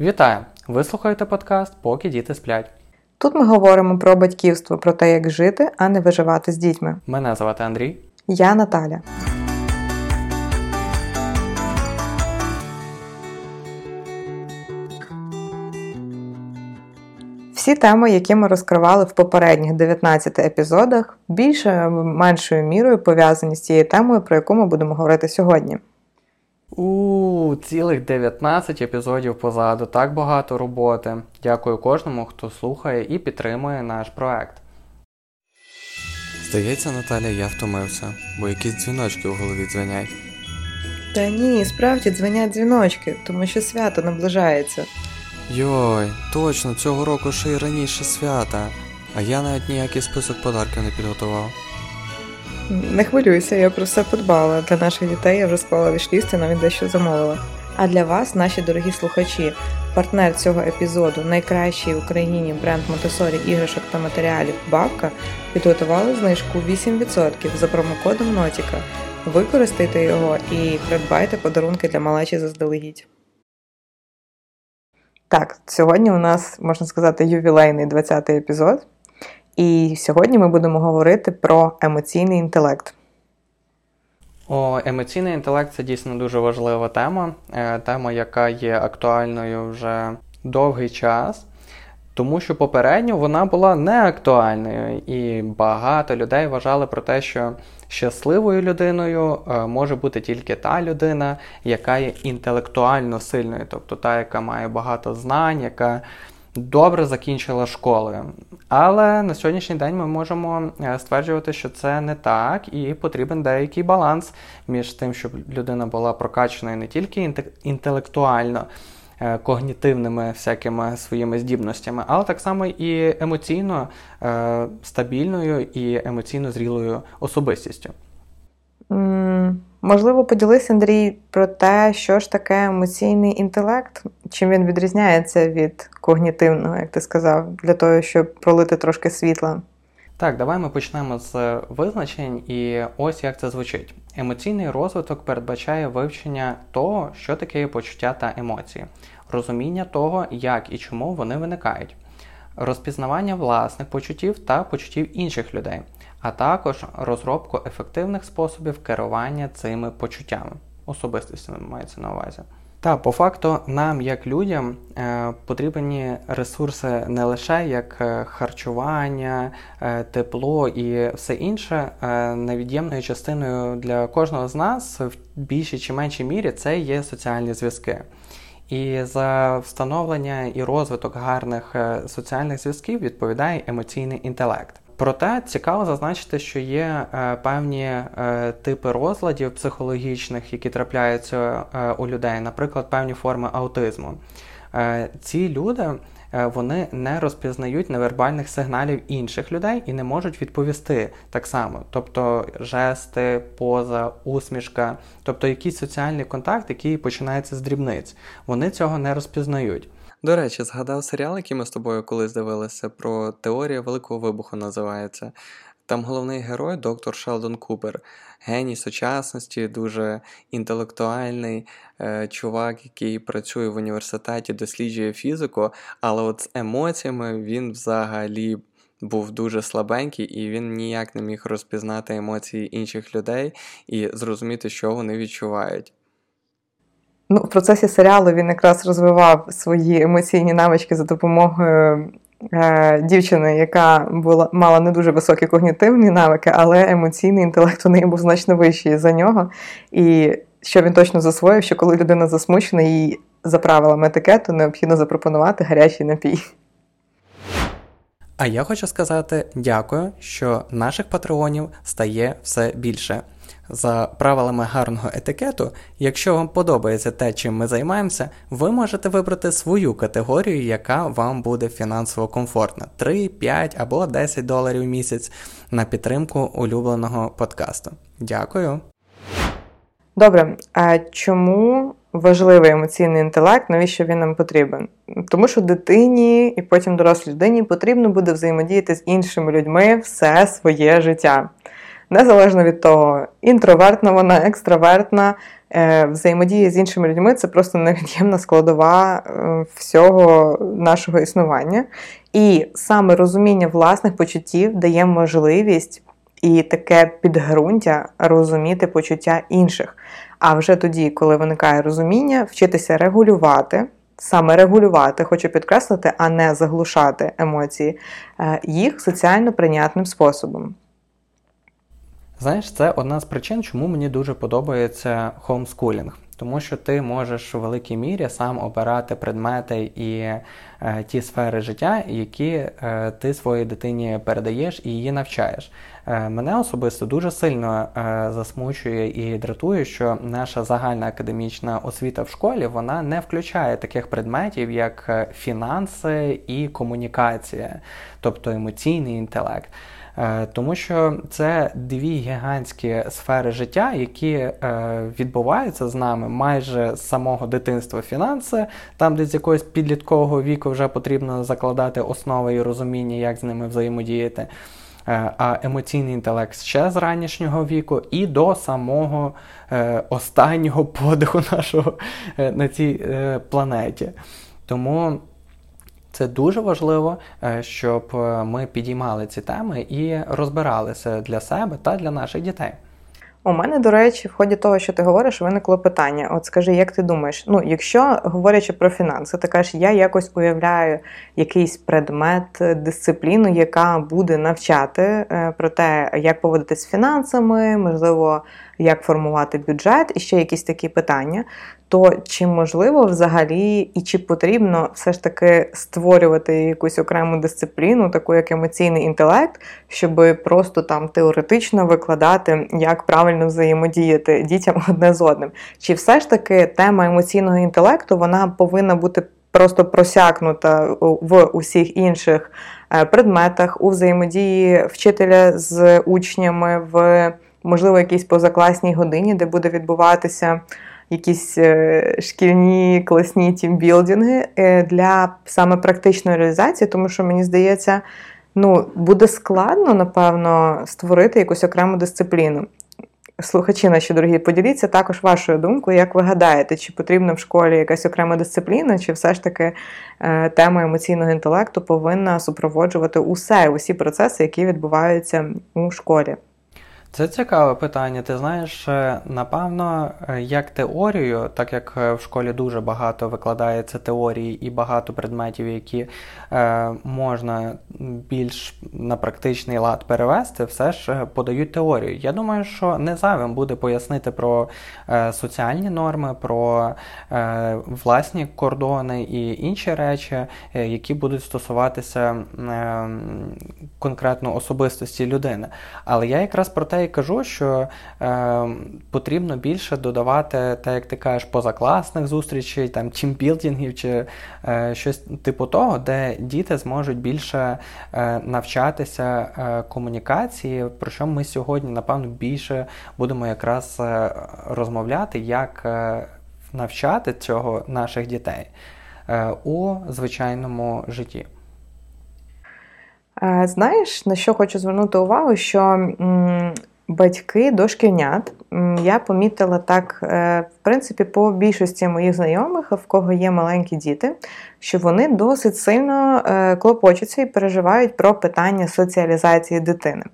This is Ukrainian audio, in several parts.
Вітаю! Ви слухаєте подкаст Поки діти сплять. Тут ми говоримо про батьківство, про те, як жити, а не виживати з дітьми. Мене звати Андрій. Я Наталя. Всі теми, які ми розкривали в попередніх 19 епізодах, більше меншою мірою пов'язані з цією темою, про яку ми будемо говорити сьогодні. У цілих 19 епізодів позаду, так багато роботи. Дякую кожному, хто слухає і підтримує наш проект. Здається, Наталя, я втомився, бо якісь дзвіночки в голові дзвонять. Та ні, справді дзвонять дзвіночки, тому що свято наближається. Йой, точно, цього року ще й раніше свята, а я навіть ніякий список подарків не підготував. Не хвилюйся, я про все подбала. Для наших дітей я вже склала вішліст навіть дещо замовила. А для вас, наші дорогі слухачі, партнер цього епізоду, найкращий в Україні бренд Монтесорі іграшок та матеріалів Бабка, підготували знижку 8% за промокодом Нотіка. Використайте його і придбайте подарунки для малечі заздалегідь. Так, сьогодні у нас, можна сказати, ювілейний 20-й епізод. І сьогодні ми будемо говорити про емоційний інтелект. О, емоційний інтелект це дійсно дуже важлива тема, е, тема, яка є актуальною вже довгий час, тому що попередньо вона була не актуальною, і багато людей вважали про те, що щасливою людиною е, може бути тільки та людина, яка є інтелектуально сильною, тобто та, яка має багато знань, яка добре закінчила школою. Але на сьогоднішній день ми можемо е, стверджувати, що це не так, і потрібен деякий баланс між тим, щоб людина була прокачаною не тільки інтелектуально. Е, когнітивними всякими своїми здібностями, але так само і емоційно е, стабільною і емоційно зрілою особистістю. Можливо, поділись, Андрій, про те, що ж таке емоційний інтелект, чим він відрізняється від когнітивного, як ти сказав, для того, щоб пролити трошки світла. Так, давай ми почнемо з визначень, і ось як це звучить. Емоційний розвиток передбачає вивчення того, що таке почуття та емоції, розуміння того, як і чому вони виникають, розпізнавання власних почуттів та почуттів інших людей а також розробку ефективних способів керування цими почуттями. Особистістю мається на увазі. Та по факту нам, як людям, е, потрібні ресурси не лише як е, харчування, е, тепло і все інше. Невід'ємною частиною для кожного з нас в більшій чи меншій мірі це є соціальні зв'язки. І за встановлення і розвиток гарних соціальних зв'язків відповідає емоційний інтелект. Проте цікаво зазначити, що є е, певні е, типи розладів психологічних, які трапляються е, у людей, наприклад, певні форми аутизму. Ці люди вони не розпізнають невербальних сигналів інших людей і не можуть відповісти так само. Тобто жести, поза, усмішка, тобто якийсь соціальний контакт, який починається з дрібниць. Вони цього не розпізнають. До речі, згадав серіал, який ми з тобою колись дивилися, про теорія Великого Вибуху називається. Там головний герой доктор Шелдон Купер, геній сучасності, дуже інтелектуальний е, чувак, який працює в університеті, досліджує фізику, але от з емоціями він взагалі був дуже слабенький, і він ніяк не міг розпізнати емоції інших людей і зрозуміти, що вони відчувають. Ну, В процесі серіалу він якраз розвивав свої емоційні навички за допомогою е, дівчини, яка була мала не дуже високі когнітивні навики, але емоційний інтелект у неї був значно вищий за нього. І що він точно засвоїв, що коли людина засмучена, їй за правилами етикету необхідно запропонувати гарячий напій. А я хочу сказати дякую, що наших патреонів стає все більше. За правилами гарного етикету, якщо вам подобається те, чим ми займаємося, ви можете вибрати свою категорію, яка вам буде фінансово комфортна: 3, 5 або 10 доларів в місяць на підтримку улюбленого подкасту. Дякую. Добре. А чому важливий емоційний інтелект? Навіщо він нам потрібен? Тому що дитині і потім дорослій людині потрібно буде взаємодіяти з іншими людьми все своє життя. Незалежно від того, інтровертна вона, екстравертна, е, взаємодія з іншими людьми це просто невід'ємна складова е, всього нашого існування. І саме розуміння власних почуттів дає можливість і таке підґрунтя розуміти почуття інших. А вже тоді, коли виникає розуміння, вчитися регулювати. Саме регулювати, хочу підкреслити, а не заглушати емоції, е, їх соціально прийнятним способом. Знаєш, це одна з причин, чому мені дуже подобається хоумскулінг. Тому що ти можеш у великій мірі сам обирати предмети і е, ті сфери життя, які е, ти своїй дитині передаєш і її навчаєш. Е, мене особисто дуже сильно е, засмучує і дратує, що наша загальна академічна освіта в школі вона не включає таких предметів, як е, фінанси і комунікація, тобто емоційний інтелект. Тому що це дві гігантські сфери життя, які відбуваються з нами майже з самого дитинства фінанси, там де з якогось підліткового віку вже потрібно закладати основи і розуміння, як з ними взаємодіяти. Е, а емоційний інтелект ще з ранішнього віку і до самого е, останнього подиху нашого е, на цій планеті. Тому це дуже важливо, щоб ми підіймали ці теми і розбиралися для себе та для наших дітей. У мене, до речі, в ході того, що ти говориш, виникло питання. От скажи, як ти думаєш? Ну, якщо говорячи про фінанси, ти кажеш, я якось уявляю якийсь предмет, дисципліну, яка буде навчати е, про те, як поводитись з фінансами, можливо, як формувати бюджет і ще якісь такі питання. То чи можливо взагалі і чи потрібно все ж таки створювати якусь окрему дисципліну, таку як емоційний інтелект, щоб просто там теоретично викладати, як правильно взаємодіяти дітям одне з одним? Чи все ж таки тема емоційного інтелекту вона повинна бути просто просякнута в усіх інших е, предметах, у взаємодії вчителя з учнями, в можливо якійсь позакласній годині, де буде відбуватися якісь е, шкільні класні тімбілдинги е, для саме практичної реалізації, тому що мені здається, ну буде складно, напевно, створити якусь окрему дисципліну. Слухачі наші дорогі, поділіться також вашою думкою, як ви гадаєте, чи потрібна в школі якась окрема дисципліна, чи все ж таки е, тема емоційного інтелекту повинна супроводжувати усе, усі процеси, які відбуваються у школі. Це цікаве питання. Ти знаєш, е, напевно, е, як теорію, так як е, в школі дуже багато викладається теорії і багато предметів, які е, можна більш на практичний лад перевести, все ж подають теорію. Я думаю, що не зайвим буде пояснити про е, соціальні норми, про е, власні кордони і інші речі, які будуть стосуватися конкретно особистості людини. Але я якраз про те і кажу, що е, потрібно більше додавати, так як ти кажеш, позакласних зустрічей, там тімбілдингів чи е, щось типу того, де діти зможуть більше е, навчатися е, комунікації, про що ми сьогодні, напевно, більше будемо якраз е, розмовляти, як е, навчати цього наших дітей у звичайному житті. Знаєш, на що хочу звернути увагу, що батьки дошкільнят. Я помітила так, е, в принципі, по більшості моїх знайомих, в кого є маленькі діти, що вони досить сильно е, клопочуться і переживають про питання соціалізації дитини.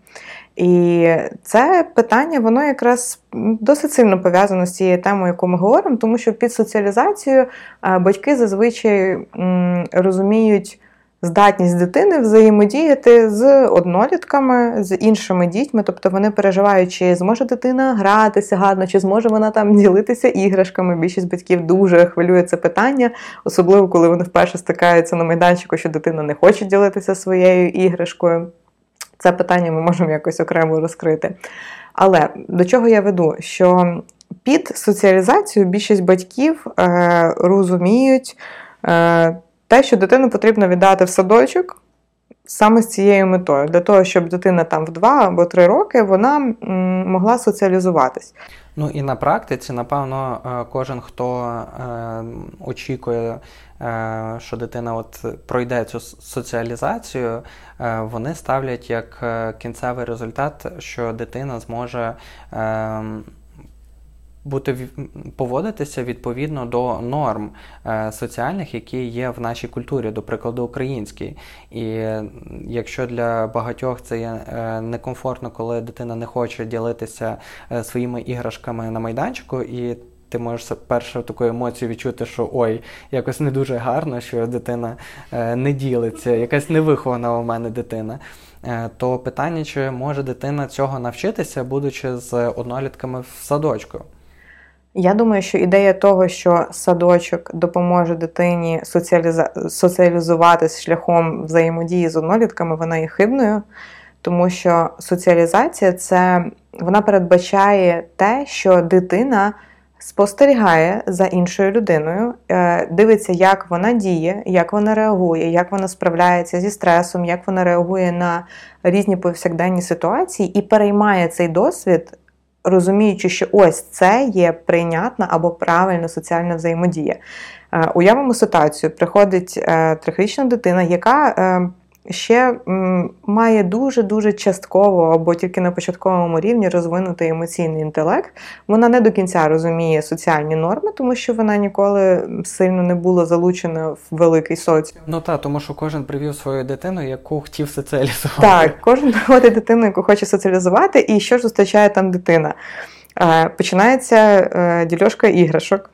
І це питання, воно якраз досить сильно пов'язано з цією темою, яку ми говоримо, тому що під соціалізацією е, батьки зазвичай розуміють здатність дитини взаємодіяти з однолітками, з іншими дітьми, тобто вони переживають, чи зможе дитина гратися гарно, чи зможе вона там ділитися іграшками. Більшість батьків дуже хвилює це питання, особливо коли вони вперше стикаються на майданчику, що дитина не хоче ділитися своєю іграшкою. Це питання ми можемо якось окремо розкрити. Але до чого я веду? Що під соціалізацію більшість батьків е, розуміють е, те, що дитину потрібно віддати в садочок саме з цією метою, для того, щоб дитина там в два або три роки вона могла соціалізуватись. Ну і на практиці, напевно, е, кожен, хто е, очікує що дитина от пройде цю соціалізацію, вони ставлять як кінцевий результат, що дитина зможе. Бути поводитися відповідно до норм е, соціальних, які є в нашій культурі, до прикладу, українській. І якщо для багатьох це є е, некомфортно, коли дитина не хоче ділитися е, своїми іграшками на майданчику, і ти можеш першу таку емоцію відчути, що ой, якось не дуже гарно, що дитина не ділиться, якась невихована у мене дитина. То питання, чи може дитина цього навчитися, будучи з однолітками в садочку? Я думаю, що ідея того, що садочок допоможе дитині соціалізуватись шляхом взаємодії з однолітками, вона є хибною, тому що соціалізація це вона передбачає те, що дитина спостерігає за іншою людиною, е, дивиться, як вона діє, як вона реагує, як вона справляється зі стресом, як вона реагує на різні повсякденні ситуації і переймає цей досвід розуміючи, що ось це є прийнятна або правильна соціальна взаємодія. Е, уявимо ситуацію: приходить трихрічна трьохрічна дитина, яка е, ще має дуже-дуже частково або тільки на початковому рівні розвинутий емоційний інтелект. Вона не до кінця розуміє соціальні норми, тому що вона ніколи сильно не була залучена в великий соціум. Ну так, тому що кожен привів свою дитину, яку хотів соціалізувати. Так, кожен приводить дитину, яку хоче соціалізувати, і що ж зустрічає там дитина. Е, починається е, дільошка іграшок.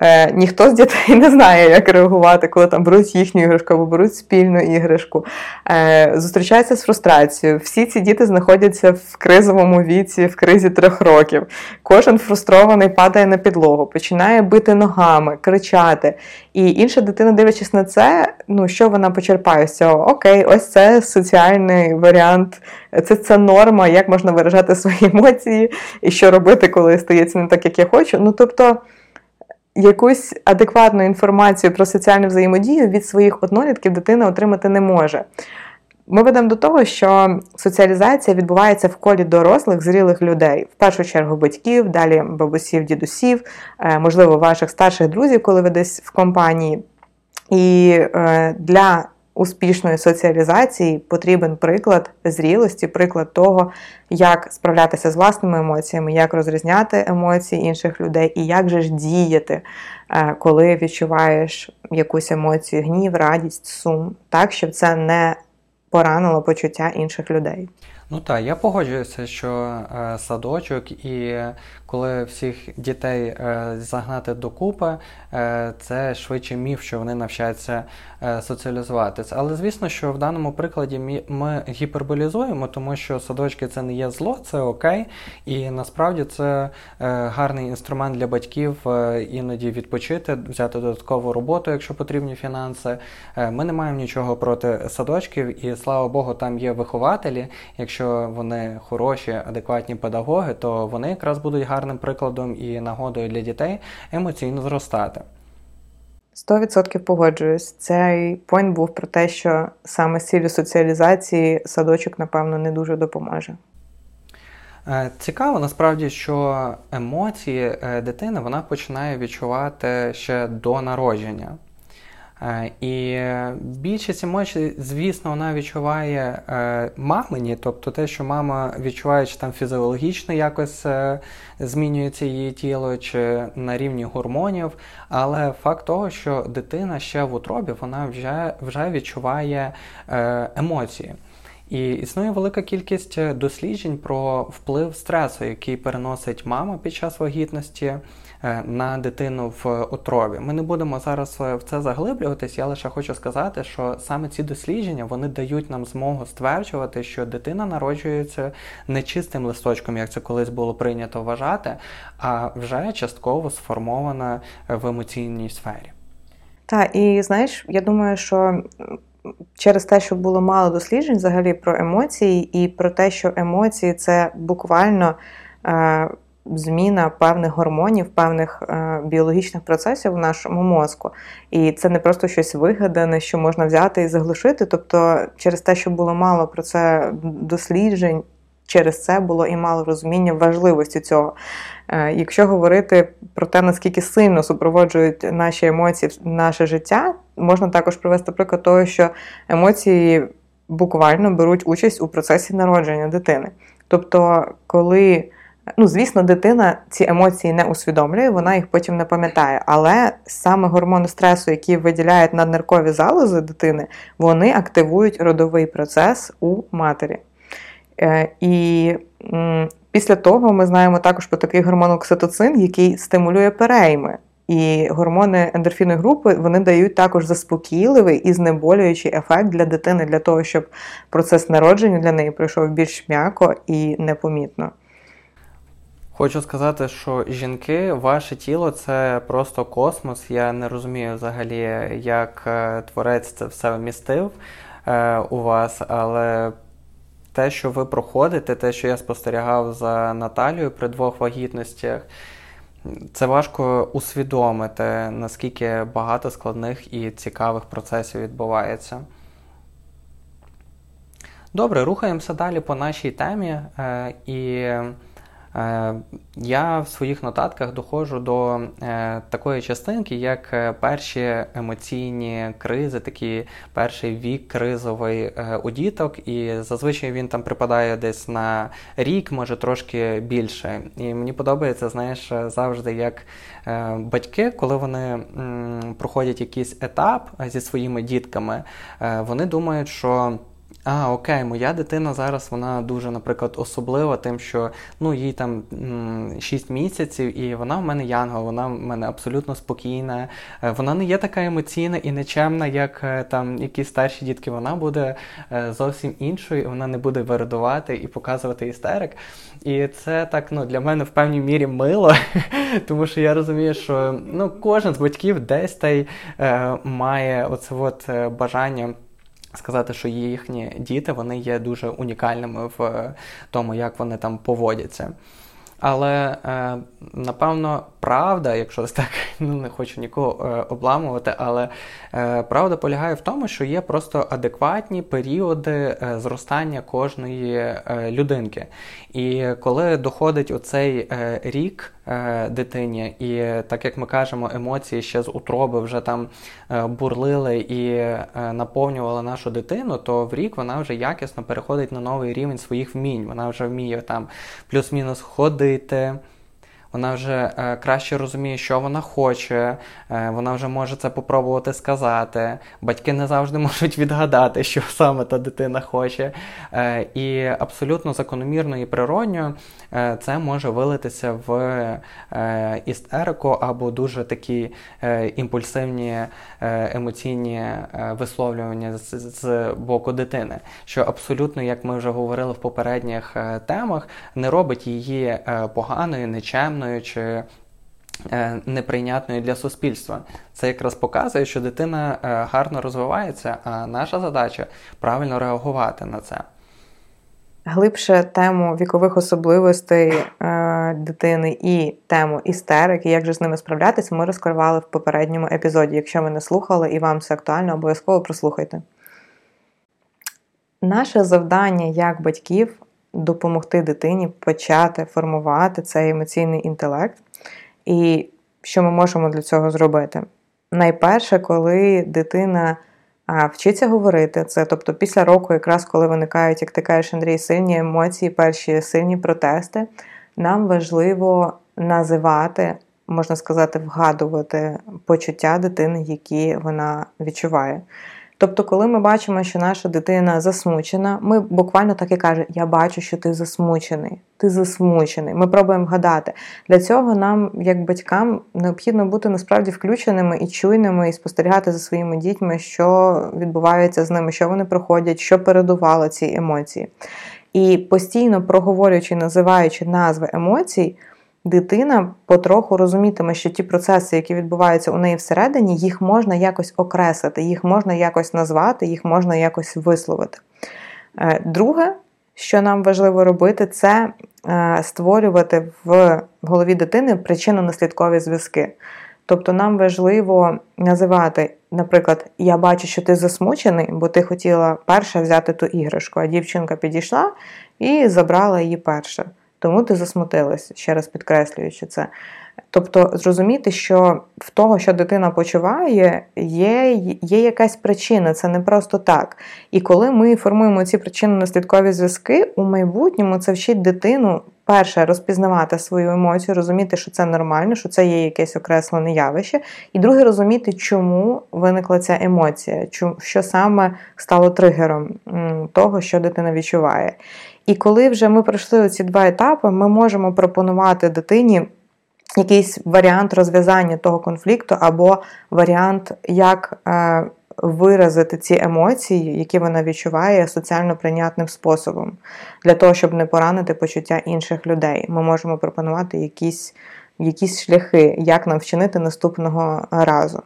Е, Ніхто з дітей не знає, як реагувати, коли там беруть їхню іграшку або беруть спільну іграшку. Е, Зустрічаються з фрустрацією. Всі ці діти знаходяться в кризовому віці, в кризі трьох років. Кожен фрустрований падає на підлогу, починає бити ногами, кричати. І інша дитина, дивлячись на це, ну що вона почерпає з цього? Окей, ось це соціальний варіант, це це норма, як можна виражати свої емоції, і що робити, коли стається не так, як я хочу. Ну тобто якусь адекватну інформацію про соціальну взаємодію від своїх однолітків дитина отримати не може. Ми ведемо до того, що соціалізація відбувається в колі дорослих, зрілих людей, в першу чергу батьків, далі бабусів, дідусів, е, можливо, ваших старших друзів, коли ви десь в компанії. І е, для успішної соціалізації потрібен приклад зрілості, приклад того, як справлятися з власними емоціями, як розрізняти емоції інших людей і як же ж діяти, е, коли відчуваєш якусь емоцію, гнів, радість, сум, так, щоб це не поранило почуття інших людей. Ну так, я погоджуюся, що е, садочок і коли всіх дітей е, загнати докупи, е, це швидше міф, що вони навчаються е, соціалізуватися. Але звісно, що в даному прикладі ми гіперболізуємо, тому що садочки це не є зло, це окей. І насправді це гарний інструмент для батьків іноді відпочити, взяти додаткову роботу, якщо потрібні фінанси. Ми не маємо нічого проти садочків, і слава Богу, там є вихователі. Якщо вони хороші, адекватні педагоги, то вони якраз будуть гарні гарним прикладом і нагодою для дітей емоційно зростати. Сто відсотків погоджуюсь. Цей пойнт був про те, що саме з цілі соціалізації садочок, напевно, не дуже допоможе. Е, цікаво насправді, що емоції е, дитини вона починає відчувати ще до народження. Е, і більшість емоцій, звісно, вона відчуває е, мамині, тобто те, що мама відчуває, чи там фізіологічно якось е, змінюється її тіло, чи на рівні гормонів. Але факт того, що дитина ще в утробі вона вже, вже відчуває емоції. І існує велика кількість досліджень про вплив стресу, який переносить мама під час вагітності. Е, на дитину в отрові. Ми не будемо зараз е, в це заглиблюватись. Я лише хочу сказати, що саме ці дослідження вони дають нам змогу стверджувати, що дитина народжується не чистим листочком, як це колись було прийнято вважати, а вже частково сформована в емоційній сфері. Так, і знаєш, я думаю, що. Через те, що було мало досліджень взагалі про емоції, і про те, що емоції це буквально е, зміна певних гормонів, певних е, біологічних процесів у нашому мозку. І це не просто щось вигадане, що можна взяти і заглушити. Тобто, через те, що було мало про це досліджень через це було і мало розуміння важливості цього. Е, якщо говорити про те, наскільки сильно супроводжують наші емоції наше життя, можна також привести приклад того, що емоції буквально беруть участь у процесі народження дитини. Тобто, коли Ну, звісно, дитина ці емоції не усвідомлює, вона їх потім не пам'ятає. Але саме гормони стресу, які виділяють надниркові залози дитини, вони активують родовий процес у матері. Е, і після того ми знаємо також про такий гормон окситоцин, який стимулює перейми. І гормони ендорфінної групи вони дають також заспокійливий і знеболюючий ефект для дитини, для того, щоб процес народження для неї пройшов більш м'яко і непомітно. Хочу сказати, що жінки, ваше тіло це просто космос. Я не розумію взагалі, як е, творець це все вмістив е, у вас, але те, що ви проходите, те, що я спостерігав за Наталією при двох вагітностях, це важко усвідомити, наскільки багато складних і цікавих процесів відбувається. Добре, рухаємося далі по нашій темі. Е, і я в своїх нотатках доходжу до е, такої частинки, як е, перші емоційні кризи, такий перший вік кризовий у діток, і зазвичай він там припадає десь на рік, може трошки більше. І мені подобається, знаєш, завжди як батьки, коли вони проходять якийсь етап зі своїми дітками, вони думають, що. А, окей, моя дитина зараз вона дуже, наприклад, особлива, тим, що ну, їй там 6 місяців, і вона в мене янгол, вона в мене абсолютно спокійна. Е, вона не є така емоційна і нечемна, як е, там якісь старші дітки. Вона буде е, зовсім іншою, вона не буде вирадувати і показувати істерик. І це так ну, для мене в певній мірі мило, тому що я розумію, що ну, кожен з батьків десь та й має оце от бажання сказати, що їхні діти вони є дуже унікальними в тому, як вони там поводяться. Але е, напевно правда, якщо так ну не хочу нікого е, обламувати, але е, правда полягає в тому, що є просто адекватні періоди зростання кожної людинки. І коли доходить оцей рік дитині, і так як ми кажемо, емоції ще з утроби вже там бурлили і наповнювали нашу дитину, то в рік вона вже якісно переходить на новий рівень своїх вмінь. Вона вже вміє там плюс-мінус ходити вона вже е, краще розуміє, що вона хоче, е, вона вже може це попробувати сказати. Батьки не завжди можуть відгадати, що саме та дитина хоче. Е, і абсолютно закономірно і природньо е, це може вилитися в е, істерику або дуже такі е, імпульсивні емоційні висловлювання з, з боку дитини, що абсолютно, як ми вже говорили в попередніх темах, не робить її поганою, нечемною чи е, неприйнятною для суспільства. Це якраз показує, що дитина е, гарно розвивається, а наша задача правильно реагувати на це. Глибше тему вікових особливостей е, дитини і тему істерик, і як же з ними справлятися, ми розкривали в попередньому епізоді. Якщо ви не слухали і вам це актуально, обов'язково прослухайте. Наше завдання як батьків допомогти дитині почати формувати цей емоційний інтелект. І що ми можемо для цього зробити? Найперше, коли дитина а, вчиться говорити, це тобто після року, якраз коли виникають, як ти кажеш, Андрій, сильні емоції, перші сильні протести, нам важливо називати, можна сказати, вгадувати почуття дитини, які вона відчуває. Тобто, коли ми бачимо, що наша дитина засмучена, ми буквально так і кажемо, я бачу, що ти засмучений. Ти засмучений. Ми пробуємо вгадати. Для цього нам, як батькам, необхідно бути насправді включеними і чуйними, і спостерігати за своїми дітьми, що відбувається з ними, що вони проходять, що передувало ці емоції. І постійно проговорюючи, називаючи назви емоцій дитина потроху розумітиме, що ті процеси, які відбуваються у неї всередині, їх можна якось окреслити, їх можна якось назвати, їх можна якось висловити. Е, друге, що нам важливо робити, це е, створювати в голові дитини причинно-наслідкові зв'язки. Тобто нам важливо називати наприклад, я бачу, що ти засмучений, бо ти хотіла перша взяти ту іграшку, а дівчинка підійшла і забрала її перша. Тому ти засмутилась, ще раз підкреслюючи це. Тобто зрозуміти, що в того, що дитина почуває, є є якась причина, це не просто так. І коли ми формуємо ці причинно-наслідкові зв'язки, у майбутньому це вчить дитину перше розпізнавати свою емоцію, розуміти, що це нормально, що це є якесь окреслене явище, і друге розуміти, чому виникла ця емоція, що саме стало тригером того, що дитина відчуває. І коли вже ми пройшли ці два етапи, ми можемо пропонувати дитині якийсь варіант розв'язання того конфлікту, або варіант, як е, виразити ці емоції, які вона відчуває соціально прийнятним способом, для того, щоб не поранити почуття інших людей. Ми можемо пропонувати якісь, якісь шляхи, як нам вчинити наступного разу.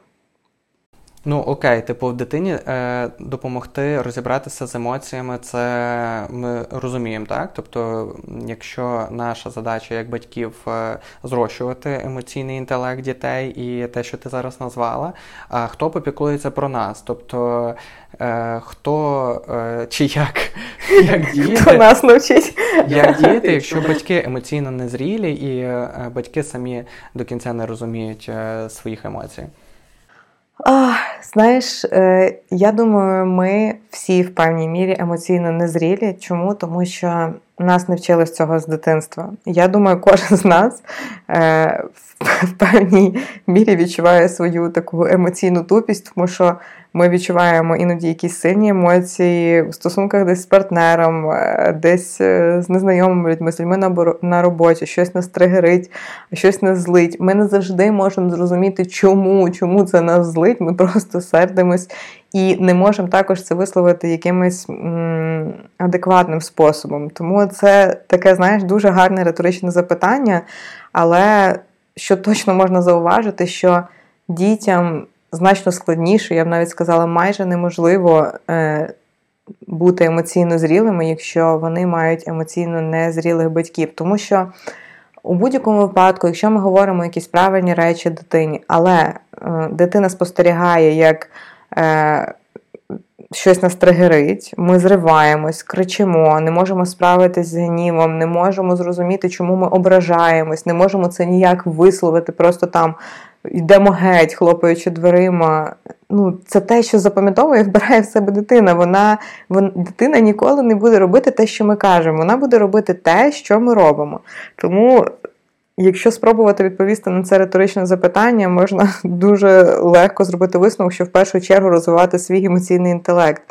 Ну окей, типу, в дитині е, допомогти розібратися з емоціями, це ми розуміємо, так? Тобто, якщо наша задача як батьків е, зрощувати емоційний інтелект дітей і те, що ти зараз назвала, а хто попіклується про нас? Тобто е, хто е, чи як як діяти, Хто нас навчить? Як діяти, якщо батьки емоційно незрілі і е, батьки самі до кінця не розуміють е, своїх емоцій? А, Знаєш, е, я думаю, ми всі в певній мірі емоційно незрілі. Чому? Тому що нас не вчили з цього з дитинства. Я думаю, кожен з нас е, в певній мірі відчуває свою таку емоційну тупість, тому що ми відчуваємо іноді якісь сильні емоції в стосунках десь з партнером, е, десь е, з незнайомими людьми, з людьми на роботі, щось нас тригерить, щось нас злить. Ми не завжди можемо зрозуміти, чому, чому це нас злить. Ми просто сердимось і не можемо також це висловити якимось м- адекватним способом. Тому це таке, знаєш, дуже гарне риторичне запитання, але що точно можна зауважити, що дітям значно складніше, я б навіть сказала, майже неможливо е, бути емоційно зрілими, якщо вони мають емоційно незрілих батьків. Тому що у будь-якому випадку, якщо ми говоримо якісь правильні речі дитині, але е, дитина спостерігає, як щось нас тригерить, ми зриваємось, кричимо, не можемо справитись з гнівом, не можемо зрозуміти, чому ми ображаємось, не можемо це ніяк висловити, просто там йдемо геть, хлопаючи дверима. Ну, Це те, що запам'ятовує, вбирає в себе дитина. Вона, вона, Дитина ніколи не буде робити те, що ми кажемо. Вона буде робити те, що ми робимо. Тому. Якщо спробувати відповісти на це риторичне запитання, можна дуже легко зробити висновок, що в першу чергу розвивати свій емоційний інтелект,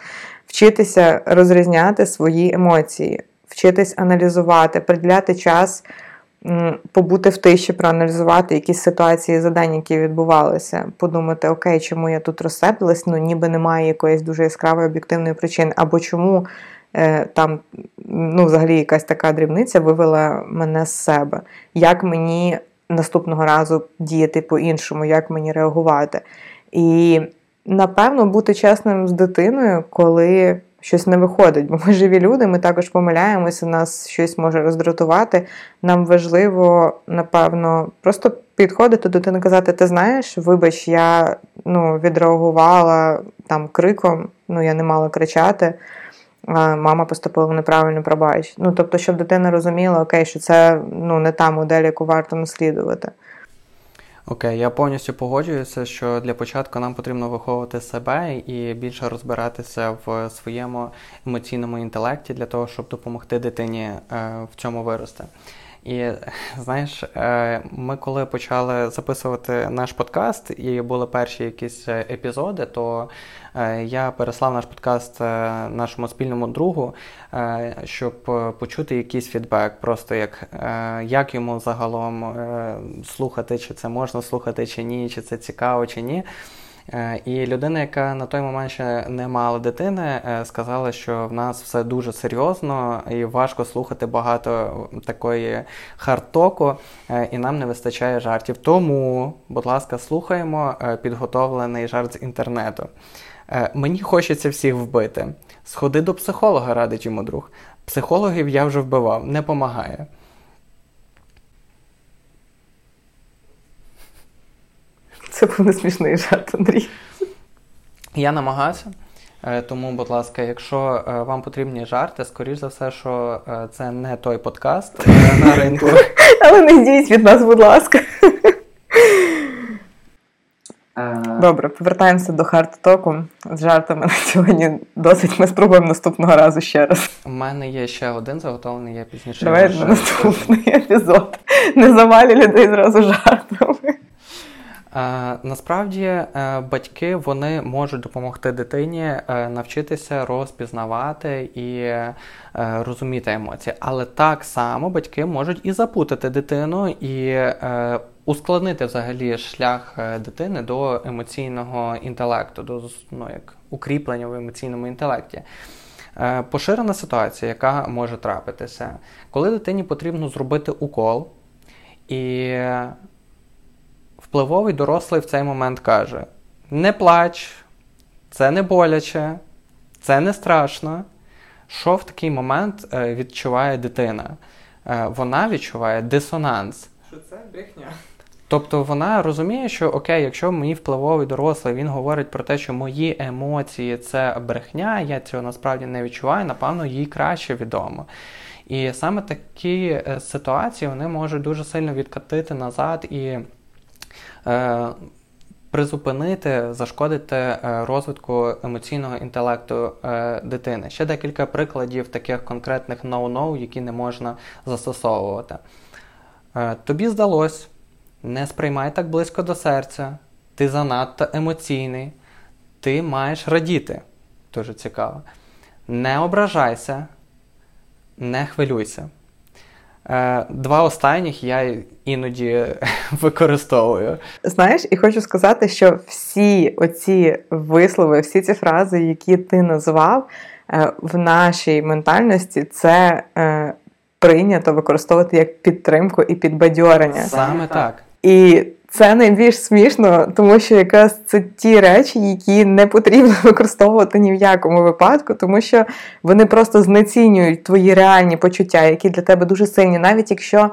вчитися розрізняти свої емоції, вчитись аналізувати, приділяти час побути в тиші, проаналізувати якісь ситуації задань, які відбувалися, подумати, окей, чому я тут розсердилась, ну ніби немає якоїсь дуже яскравої об'єктивної причини, або чому там ну, взагалі якась така дрібниця вивела мене з себе. Як мені наступного разу діяти по-іншому, як мені реагувати? І напевно бути чесним з дитиною, коли щось не виходить, бо ми живі люди, ми також помиляємося, нас щось може роздратувати. Нам важливо, напевно, просто підходити до дитини казати: Ти знаєш, вибач, я ну, відреагувала там криком, ну я не мала кричати. Мама поступила неправильно пробач. Ну, тобто, щоб дитина розуміла, окей, що це ну, не та модель, яку варто наслідувати. Окей, я повністю погоджуюся, що для початку нам потрібно виховувати себе і більше розбиратися в своєму емоційному інтелекті для того, щоб допомогти дитині е, в цьому вирости. І знаєш, е, ми коли почали записувати наш подкаст, і були перші якісь е, епізоди, то е, я переслав наш подкаст нашому спільному другу, щоб почути якийсь фідбек, просто як як йому загалом слухати, чи це можна слухати, чи ні, чи це цікаво, чи ні. Е, і людина, яка на той момент ще не мала дитини, е, сказала, що в нас все дуже серйозно і важко слухати багато такої хардтоку, е, і нам не вистачає жартів. Тому, будь ласка, слухаємо підготовлений жарт з інтернету. Мені хочеться всіх вбити. Сходи до психолога, радить йому друг. Психологів я вже вбивав, не помагає. Це був не смішний жарт, Андрій. Я намагався. Е, тому, будь ласка, якщо е, вам потрібні жарти, скоріш за все, що е, це не той подкаст на ринку. Але не йдіть від нас, будь ласка. Добре, повертаємося до хард-току. З жартами на сьогодні досить. Ми спробуємо наступного разу ще раз. У мене є ще один заготовлений, я пізніше. Давай на наступний епізод. Не завалі людей зразу жартами. Е, насправді е, батьки вони можуть допомогти дитині е, навчитися розпізнавати і розуміти емоції, але так само батьки можуть і запутати дитину і ускладнити взагалі шлях дитини до емоційного інтелекту, до ну, як укріплення в емоційному інтелекті. Поширена ситуація, яка може трапитися, коли дитині потрібно зробити укол, і впливовий дорослий в цей момент каже: Не плач, це не боляче, це не страшно. Що в такий момент е, відчуває дитина? Е, вона відчуває дисонанс. Що це брехня? Тобто вона розуміє, що окей, якщо мені впливовий дорослий, він говорить про те, що мої емоції це брехня, я цього насправді не відчуваю, напевно, їй краще відомо. І саме такі е, ситуації вони можуть дуже сильно відкатити назад і призупинити, зашкодити е, розвитку емоційного інтелекту е, дитини. Ще декілька прикладів таких конкретних no-no, які не можна застосовувати. Тобі здалось, не сприймай так близько до серця, ти занадто емоційний, ти маєш радіти. Дуже цікаво. Не ображайся, не хвилюйся. Е, два останніх я іноді використовую. Знаєш, і хочу сказати, що всі оці вислови, всі ці фрази, які ти назвав, е, в нашій ментальності це е, прийнято використовувати як підтримку і підбадьорення. Саме так. І це найбільш смішно, тому що якраз це ті речі, які не потрібно використовувати ні в якому випадку, тому що вони просто знецінюють твої реальні почуття, які для тебе дуже сильні, навіть якщо.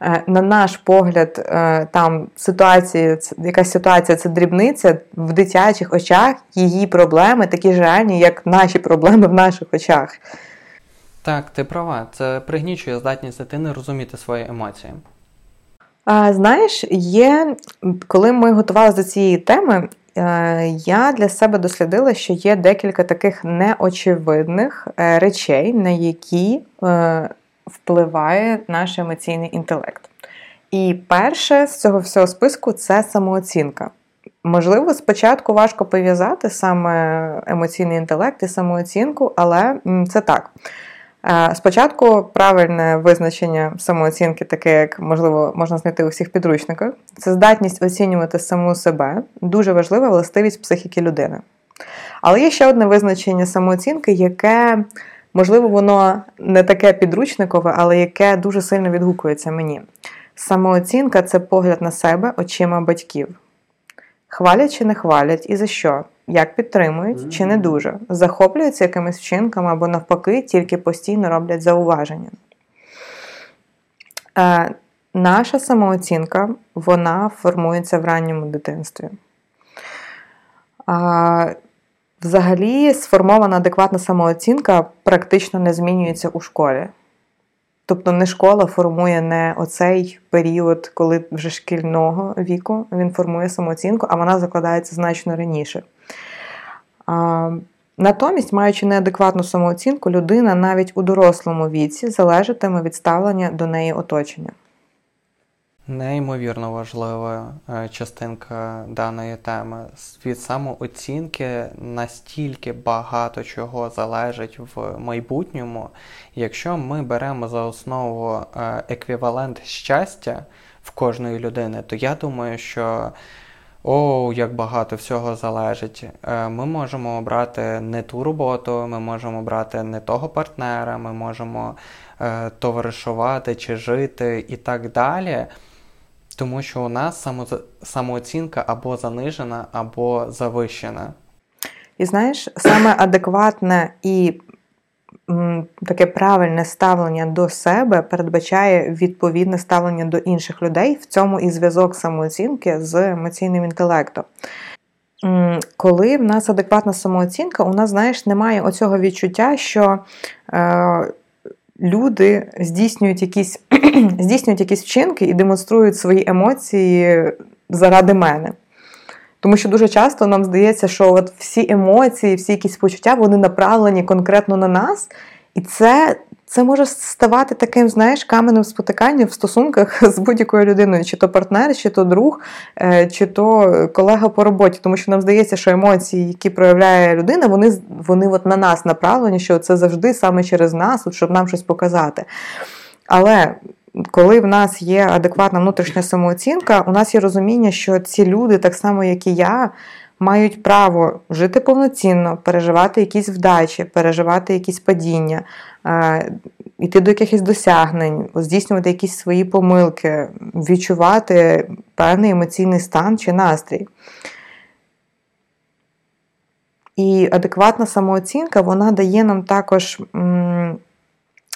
Е, на наш погляд, е, там ситуація, якась ситуація це дрібниця в дитячих очах, її проблеми такі ж реальні, як наші проблеми в наших очах. Так, ти права. Це пригнічує здатність дитини розуміти свої емоції. Знаєш, є, коли ми готувалися до цієї теми, е, я для себе дослідила, що є декілька таких неочевидних е, речей, на які е, впливає наш емоційний інтелект. І перше з цього всього списку це самооцінка. Можливо, спочатку важко пов'язати саме емоційний інтелект і самооцінку, але це так. Спочатку правильне визначення самооцінки, таке, як можливо можна знайти у всіх підручниках, це здатність оцінювати саму себе, дуже важлива властивість психіки людини. Але є ще одне визначення самооцінки, яке, можливо, воно не таке підручникове, але яке дуже сильно відгукується мені. Самооцінка це погляд на себе очима батьків. Хвалять чи не хвалять, і за що? Як підтримують чи не дуже, захоплюються якимись вчинками або навпаки, тільки постійно роблять зауваження. Е, наша самооцінка вона формується в ранньому дитинстві. Е, взагалі, сформована адекватна самооцінка практично не змінюється у школі. Тобто не школа формує не оцей період, коли вже шкільного віку він формує самооцінку, а вона закладається значно раніше. Натомість, маючи неадекватну самооцінку, людина навіть у дорослому віці залежатиме від ставлення до неї оточення. Неймовірно важлива е, частинка даної теми. Від самооцінки настільки багато чого залежить в майбутньому. Якщо ми беремо за основу е, еквівалент щастя в кожної людини, то я думаю, що о, як багато всього залежить. Е, ми можемо обрати не ту роботу, ми можемо обрати не того партнера, ми можемо товаришувати чи жити і так далі. Тому що у нас само, самооцінка або занижена, або завищена. І знаєш, саме адекватне і м, таке правильне ставлення до себе передбачає відповідне ставлення до інших людей. В цьому і зв'язок самооцінки з емоційним інтелектом. коли в нас адекватна самооцінка, у нас, знаєш, немає оцього відчуття, що е, люди здійснюють якісь здійснюють якісь вчинки і демонструють свої емоції заради мене. Тому що дуже часто нам здається, що от всі емоції, всі якісь почуття, вони направлені конкретно на нас, і це це може ставати таким, знаєш, каменем спотиканням в стосунках з будь-якою людиною, чи то партнер, чи то друг, е, чи то колега по роботі. Тому що нам здається, що емоції, які проявляє людина, вони вони от на нас направлені, що це завжди саме через нас, от, щоб нам щось показати. Але коли в нас є адекватна внутрішня самооцінка, у нас є розуміння, що ці люди, так само як і я, мають право жити повноцінно, переживати якісь вдачі, переживати якісь падіння, йти до якихось досягнень, здійснювати якісь свої помилки, відчувати певний емоційний стан чи настрій. І адекватна самооцінка вона дає нам також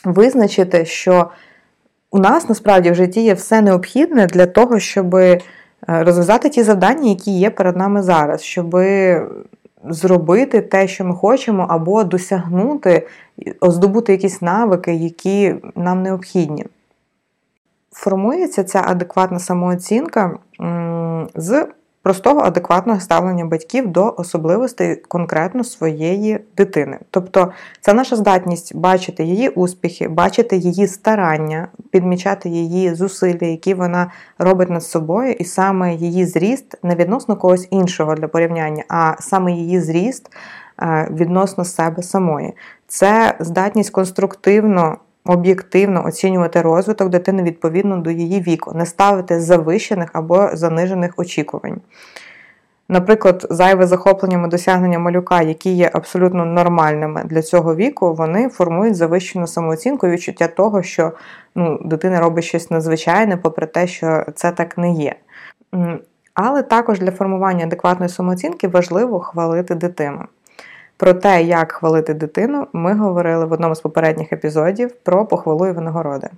визначити, що у нас насправді в житті є все необхідне для того, щоб е, розв'язати ті завдання, які є перед нами зараз, щоб зробити те, що ми хочемо, або досягнути, здобути якісь навики, які нам необхідні. Формується ця адекватна самооцінка з простого адекватного ставлення батьків до особливостей конкретно своєї дитини. Тобто це наша здатність бачити її успіхи, бачити її старання, підмічати її зусилля, які вона робить над собою, і саме її зріст не відносно когось іншого для порівняння, а саме її зріст е, відносно себе самої. Це здатність конструктивно об'єктивно оцінювати розвиток дитини відповідно до її віку, не ставити завищених або занижених очікувань. Наприклад, зайве захопленнями досягнення малюка, які є абсолютно нормальними для цього віку, вони формують завищену самооцінку і відчуття того, що ну, дитина робить щось надзвичайне, попри те, що це так не є. Але також для формування адекватної самооцінки важливо хвалити дитину. Про те, як хвалити дитину, ми говорили в одному з попередніх епізодів про похвалу і винагороди.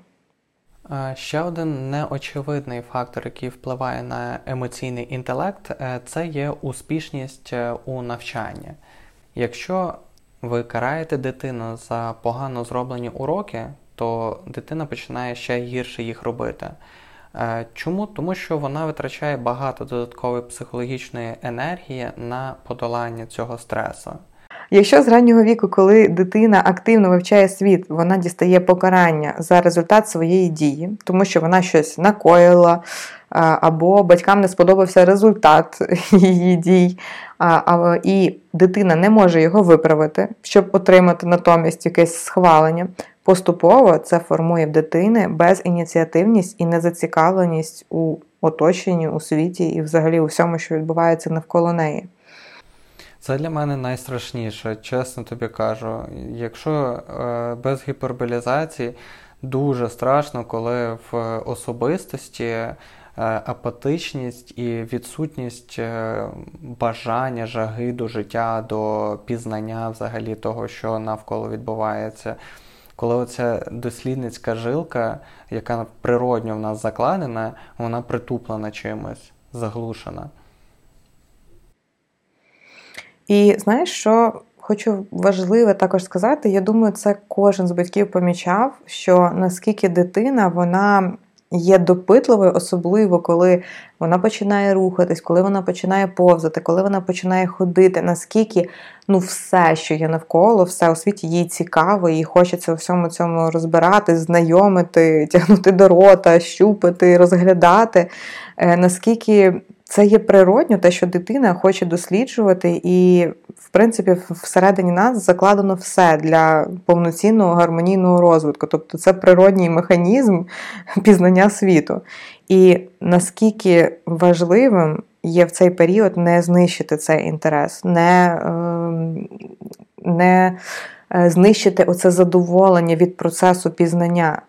Ще один неочевидний фактор, який впливає на емоційний інтелект, е, це є успішність е, у навчанні. Якщо ви караєте дитину за погано зроблені уроки, то дитина починає ще гірше їх робити. Е, чому? Тому що вона витрачає багато додаткової психологічної енергії на подолання цього стресу. Якщо з раннього віку, коли дитина активно вивчає світ, вона дістає покарання за результат своєї дії, тому що вона щось накоїла, або батькам не сподобався результат її дій, і дитина не може його виправити, щоб отримати натомість якесь схвалення. Поступово це формує в дитини безініціативність і незацікавленість у оточенні, у світі і взагалі у всьому, що відбувається навколо неї. Це для мене найстрашніше, чесно тобі кажу. Якщо е, без гіперболізації дуже страшно, коли в особистості е, апатичність і відсутність е, бажання, жаги до життя, до пізнання взагалі того, що навколо відбувається. Коли оця дослідницька жилка, яка природньо в нас закладена, вона притуплена чимось, заглушена. І знаєш, що хочу важливе також сказати, я думаю, це кожен з батьків помічав, що наскільки дитина вона є допитливою, особливо коли вона починає рухатись, коли вона починає повзати, коли вона починає ходити, наскільки ну, все, що є навколо, все у світі їй цікаво, і хочеться у всьому цьому розбирати, знайомити, тягнути до рота, щупати, розглядати. Е, наскільки це є природньо, те, що дитина хоче досліджувати, і, в принципі, всередині нас закладено все для повноцінного гармонійного розвитку. Тобто це природній механізм пізнання світу. І наскільки важливим є в цей період не знищити цей інтерес, не, ем, не е, знищити оце задоволення від процесу пізнання.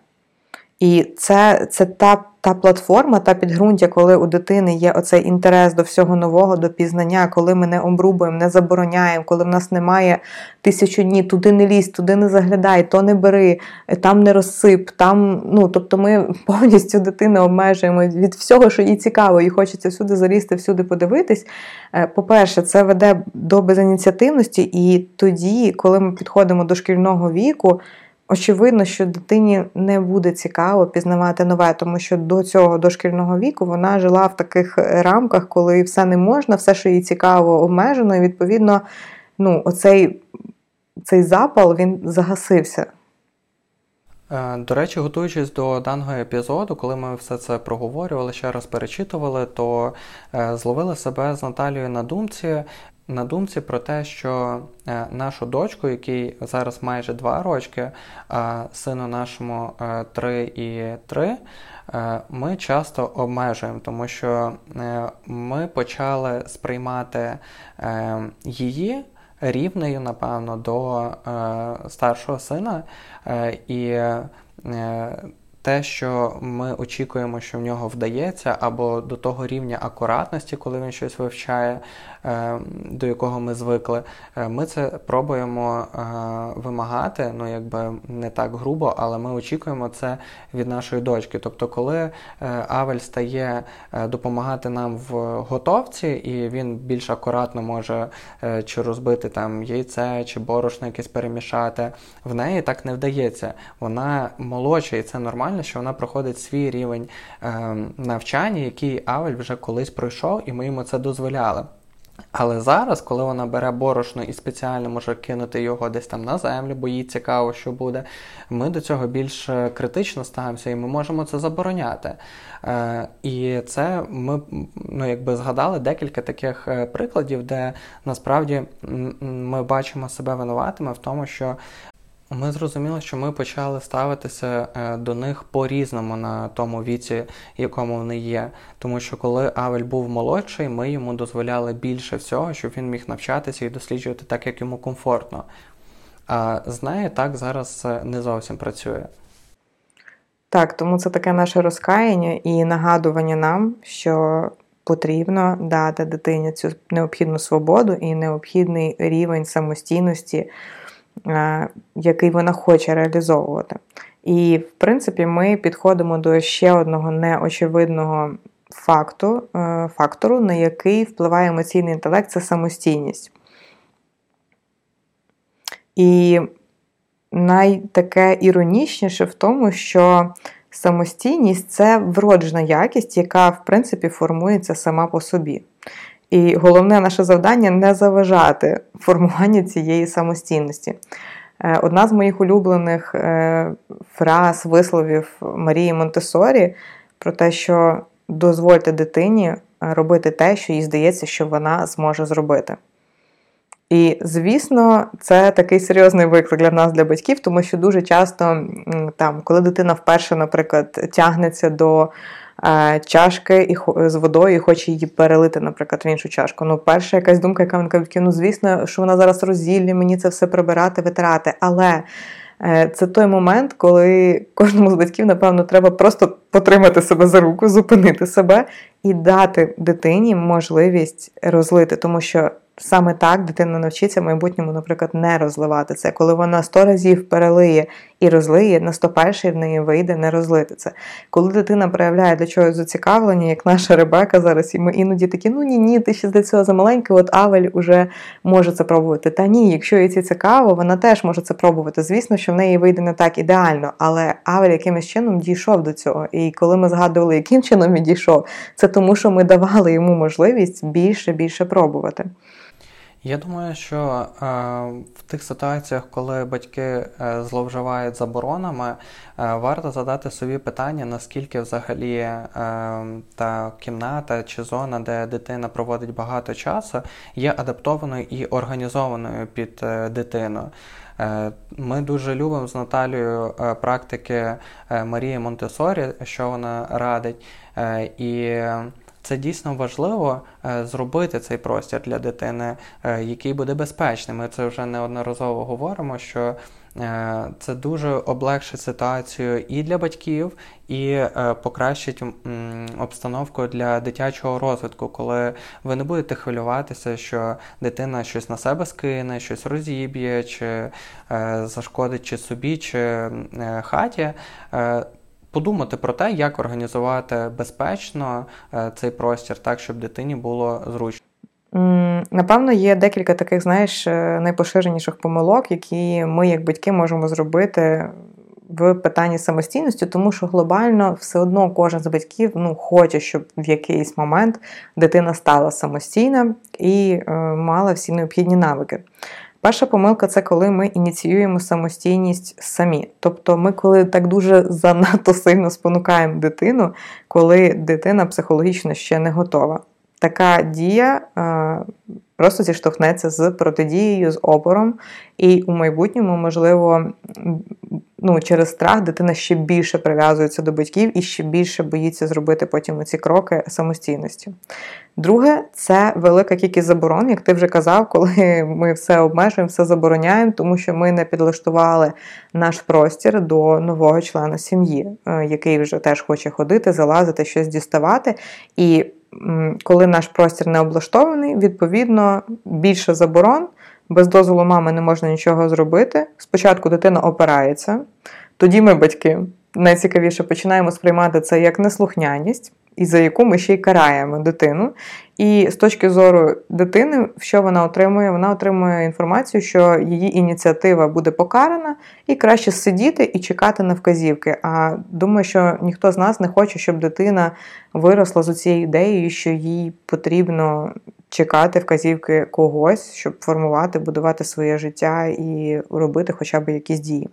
І це це та та платформа, та підґрунтя, коли у дитини є оцей інтерес до всього нового, до пізнання, коли ми не обрубуємо, не забороняємо, коли в нас немає тисячу днів, туди не лізь, туди не заглядай, то не бери, там не розсип. там, ну, Тобто ми повністю дитину обмежуємо від всього, що їй цікаво, і хочеться всюди залізти, всюди подивитись. Е, по-перше, це веде до безініціативності, і тоді, коли ми підходимо до шкільного віку. Очевидно, що дитині не буде цікаво пізнавати нове, тому що до цього дошкільного віку вона жила в таких рамках, коли все не можна, все, що їй цікаво, обмежено, і відповідно, ну, оцей цей запал він загасився. Е, до речі, готуючись до даного епізоду, коли ми все це проговорювали, ще раз перечитували, то е, зловили себе з Наталією на думці, на думці про те, що е, нашу дочку, якій зараз майже 2 рочки, сину нашому 3 е, і 3, е, ми часто обмежуємо, тому що ми почали сприймати її рівнею, напевно, до старшого сина. і те, що ми очікуємо, що в нього вдається, або до того рівня акуратності, коли він щось вивчає, е, до якого ми звикли, е, ми це пробуємо е, вимагати, ну якби не так грубо, але ми очікуємо це від нашої дочки. Тобто, коли Авель стає допомагати нам в готовці, і він більш акуратно може чи розбити там яйце, чи борошно якесь перемішати, в неї так не вдається. Вона молодша, і це нормально нормально, що вона проходить свій рівень е, навчання, який Авель вже колись пройшов, і ми йому це дозволяли. Але зараз, коли вона бере борошно і спеціально може кинути його десь там на землю, бо їй цікаво, що буде, ми до цього більш критично ставимося і ми можемо це забороняти. Е, І це ми ну, якби згадали декілька таких е, прикладів, де насправді ми бачимо себе винуватими в тому, що ми зрозуміли, що ми почали ставитися е, до них по-різному на тому віці, якому вони є. Тому що коли Авель був молодший, ми йому дозволяли більше всього, щоб він міг навчатися і досліджувати так, як йому комфортно. А з нею так зараз не зовсім працює. Так, тому це таке наше розкаяння і нагадування нам, що потрібно дати дитині цю необхідну свободу і необхідний рівень самостійності. Е, який вона хоче реалізовувати. І, в принципі, ми підходимо до ще одного неочевидного факту, е, фактору, на який впливає емоційний інтелект це самостійність. І найтаке іронічніше в тому, що самостійність це вроджена якість, яка, в принципі, формується сама по собі. І головне наше завдання не заважати формуванню цієї самостійності. Е, одна з моїх улюблених е, фраз, висловів Марії Монтесорі про те, що дозвольте дитині робити те, що їй здається, що вона зможе зробити. І, звісно, це такий серйозний виклик для нас, для батьків, тому що дуже часто, там, коли дитина вперше, наприклад, тягнеться до Е, чашки і з водою і хоче її перелити, наприклад, в іншу чашку. Ну, перша якась думка, яка виникає, ну, звісно, що вона зараз розділі, мені це все прибирати, витирати. Але е, це той момент, коли кожному з батьків, напевно, треба просто потримати себе за руку, зупинити себе і дати дитині можливість розлити, тому що Саме так дитина навчиться в майбутньому, наприклад, не розливати це. Коли вона сто разів перелиє і розлиє, на 101 в неї вийде не розлити це. Коли дитина проявляє для чогось зацікавлення, як наша Ребека зараз, і ми іноді такі, ну ні, ні, ти ще для цього замаленька, от Авель уже може це пробувати. Та ні, якщо їй це цікаво, вона теж може це пробувати. Звісно, що в неї вийде не так ідеально, але Авель якимось чином дійшов до цього. І коли ми згадували, яким чином він дійшов, це тому, що ми давали йому можливість більше більше пробувати. Я думаю, що е, в тих ситуаціях, коли батьки е, зловживають заборонами, е, варто задати собі питання, наскільки взагалі е, та кімната чи зона, де дитина проводить багато часу, є адаптованою і організованою під е, дитину. Ми дуже любимо з Наталією практики Марії Монтесорі, що вона радить. І це дійсно важливо е, зробити цей простір для дитини, е, який буде безпечним. Ми це вже неодноразово говоримо. що Е, це дуже облегшить ситуацію і для батьків, і покращить обстановку для дитячого розвитку, коли ви не будете хвилюватися, що дитина щось на себе скине, щось розіб'є, чи зашкодить чи собі, чи хаті. Подумати про те, як організувати безпечно цей простір, так щоб дитині було зручно. Напевно, є декілька таких, знаєш, е, найпоширеніших помилок, які ми, як батьки, можемо зробити в питанні самостійності, тому що глобально все одно кожен з батьків ну, хоче, щоб в якийсь момент дитина стала самостійна і е, мала всі необхідні навики. Перша помилка це коли ми ініціюємо самостійність самі. Тобто, ми, коли так дуже занадто сильно спонукаємо дитину, коли дитина психологічно ще не готова така дія е, просто зіштовхнеться з протидією, з опором, і у майбутньому, можливо, ну, через страх дитина ще більше прив'язується до батьків і ще більше боїться зробити потім ці кроки самостійності. Друге, це велика кількість заборон, як ти вже казав, коли ми все обмежуємо, все забороняємо, тому що ми не підлаштували наш простір до нового члена сім'ї, е, який вже теж хоче ходити, залазити, щось діставати. І коли наш простір не облаштований, відповідно більше заборон, без дозволу мами не можна нічого зробити. Спочатку дитина опирається, тоді ми, батьки, найцікавіше починаємо сприймати це як неслухняність і за яку ми ще й караємо дитину. І з точки зору дитини, що вона отримує? Вона отримує інформацію, що її ініціатива буде покарана, і краще сидіти і чекати на вказівки. А думаю, що ніхто з нас не хоче, щоб дитина виросла з цією ідеєю, що їй потрібно чекати вказівки когось, щоб формувати, будувати своє життя і робити хоча б якісь дії.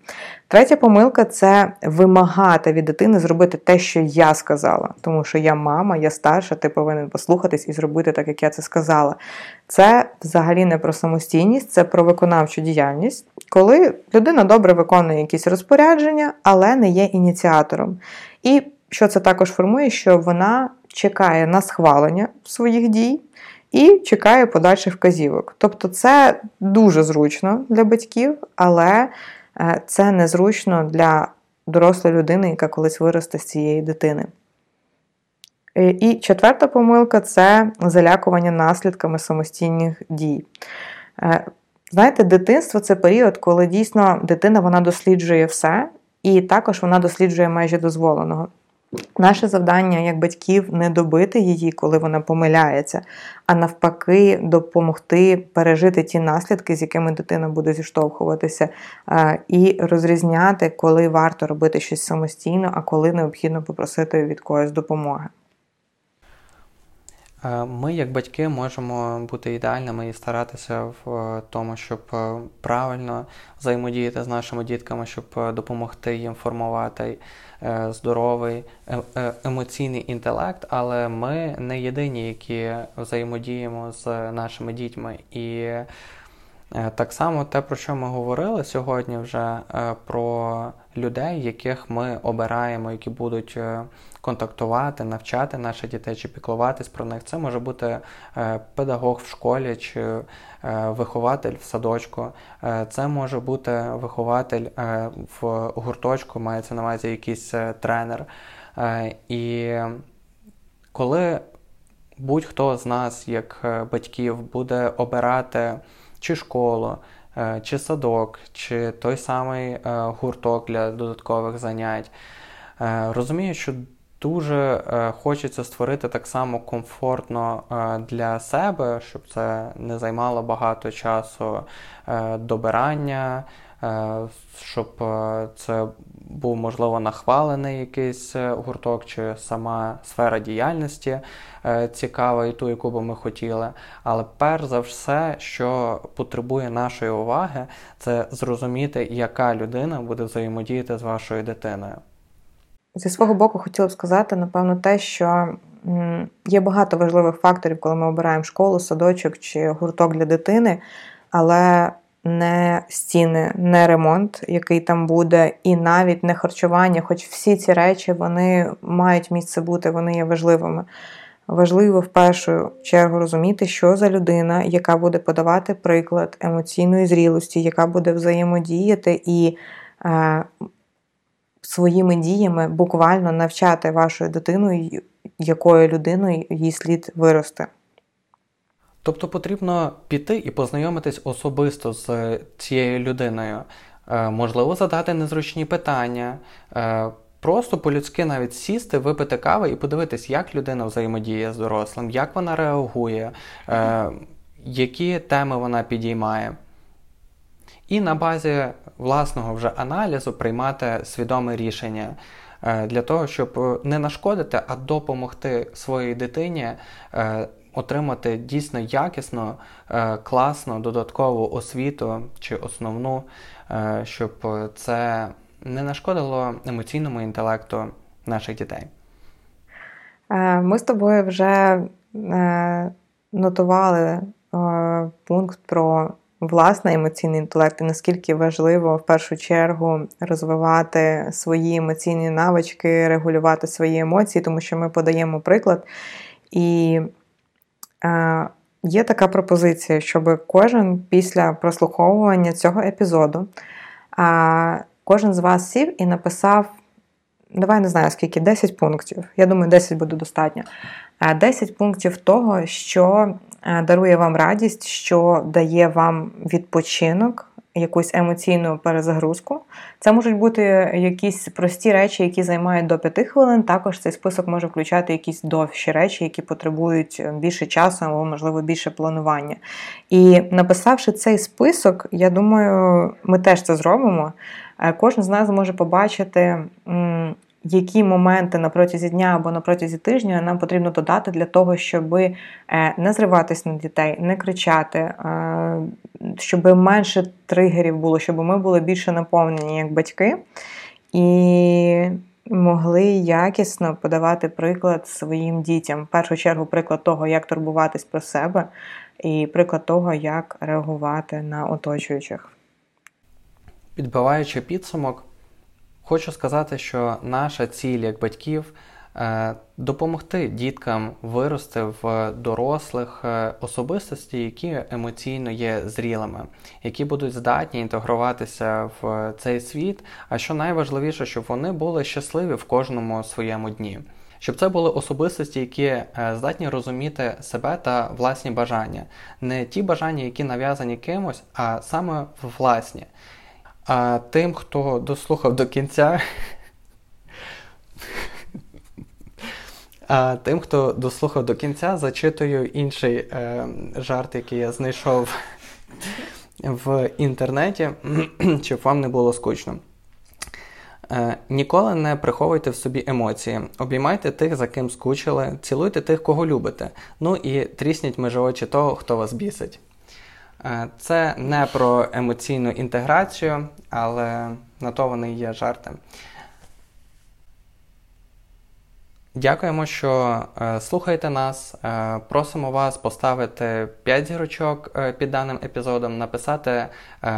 Третя помилка це вимагати від дитини зробити те, що я сказала. Тому що я мама, я старша, ти повинен послухатись і зробити так, як я це сказала. Це взагалі не про самостійність, це про виконавчу діяльність, коли людина добре виконує якісь розпорядження, але не є ініціатором. І що це також формує, що вона чекає на схвалення своїх дій і чекає подальших вказівок. Тобто це дуже зручно для батьків, але е, це незручно для дорослої людини, яка колись виросте з цієї дитини. Е, і четверта помилка це залякування наслідками самостійних дій. Е, знаєте, дитинство це період, коли дійсно дитина вона досліджує все, і також вона досліджує межі дозволеного. Наше завдання як батьків не добити її, коли вона помиляється, а навпаки, допомогти пережити ті наслідки, з якими дитина буде зіштовхуватися, і розрізняти, коли варто робити щось самостійно, а коли необхідно попросити від когось допомоги. Е, ми, як батьки, можемо бути ідеальними і старатися в е, тому, щоб е, правильно взаємодіяти з нашими дітками, щоб допомогти їм формувати здоровий емоційний інтелект, але ми не єдині, які взаємодіємо з нашими дітьми. І так само те, про що ми говорили сьогодні, вже про людей, яких ми обираємо, які будуть контактувати, навчати наших дітей чи піклуватись про них. Це може бути е, педагог в школі чи е, вихователь в садочку. Е, це може бути вихователь в гурточку, мається на увазі якийсь тренер. І коли будь-хто з нас, як батьків, буде обирати чи школу, чи садок, чи той самий гурток для додаткових занять, розумію, що Дуже е, хочеться створити так само комфортно е, для себе, щоб це не займало багато часу е, добирання, щоб це був, можливо, нахвалений якийсь гурток чи сама сфера діяльності цікава і ту, яку би ми хотіли. Але перш за все, що потребує нашої уваги, це зрозуміти, яка людина буде взаємодіяти з вашою дитиною. Зі свого боку, хотіла б сказати, напевно, те, що є багато важливих факторів, коли ми обираємо школу, садочок чи гурток для дитини, але не стіни, не ремонт, який там буде, і навіть не харчування, хоч всі ці речі вони мають місце бути, вони є важливими. Важливо в першу чергу розуміти, що за людина, яка буде подавати приклад емоційної зрілості, яка буде взаємодіяти і е, своїми діями буквально навчати вашою дитиною, якою людиною їй слід вирости. Тобто потрібно піти і познайомитись особисто з цією людиною, е, можливо, задати незручні питання. Е, Просто по-людськи навіть сісти, випити кави і подивитись, як людина взаємодіє з дорослим, як вона реагує, е, які теми вона підіймає. І на базі власного вже аналізу приймати свідоме рішення е, для того, щоб не нашкодити, а допомогти своїй дитині е, отримати дійсно якісну, е, класну додаткову освіту чи основну, е, щоб це не нашкодило емоційному інтелекту наших дітей? Е, ми з тобою вже нотували пункт про власний емоційний інтелект і наскільки важливо в першу чергу розвивати свої емоційні навички, регулювати свої емоції, тому що ми подаємо приклад. І є така пропозиція, щоб кожен після прослуховування цього епізоду кожен з вас сів і написав, давай не знаю скільки, 10 пунктів. Я думаю, 10 буде достатньо. 10 пунктів того, що е, дарує вам радість, що дає вам відпочинок. Якусь емоційну перезагрузку. Це можуть бути якісь прості речі, які займають до 5 хвилин. Також цей список може включати якісь довші речі, які потребують більше часу або, можливо, більше планування. І написавши цей список, я думаю, ми теж це зробимо. Е, кожен з нас може побачити, які моменти на протязі дня або на протязі тижня нам потрібно додати для того, щоб е, не зриватись на дітей, не кричати, е, щоб менше тригерів було, щоб ми були більше наповнені як батьки. І могли якісно подавати приклад своїм дітям. В першу чергу, приклад того, як турбуватись про себе, і приклад того, як реагувати на оточуючих. Підбиваючи підсумок, хочу сказати, що наша ціль як батьків е, допомогти діткам вирости в дорослих е, особистості, які емоційно є зрілими, які будуть здатні інтегруватися в цей світ. А що найважливіше, щоб вони були щасливі в кожному своєму дні. Щоб це були особистості, які е, здатні розуміти себе та власні бажання, не ті бажання, які нав'язані кимось, а саме власні. А тим, хто дослухав до кінця. А тим, хто дослухав до кінця, зачитую інший е, жарт, який я знайшов в інтернеті, щоб вам не було скучно. Е, Ніколи не приховуйте в собі емоції. Обіймайте тих, за ким скучили, цілуйте тих, кого любите. Ну і трісніть межі очі того, хто вас бісить. Е, це не про емоційну інтеграцію, але на то вони є жарти. Дякуємо, що е, слухаєте нас. Е, просимо вас поставити 5 зірочок під даним епізодом, написати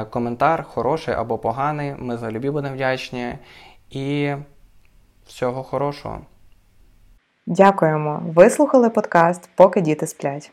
коментар, хороший або поганий. Ми за любі будемо вдячні. І всього хорошого. Дякуємо. Ви слухали подкаст, поки діти сплять.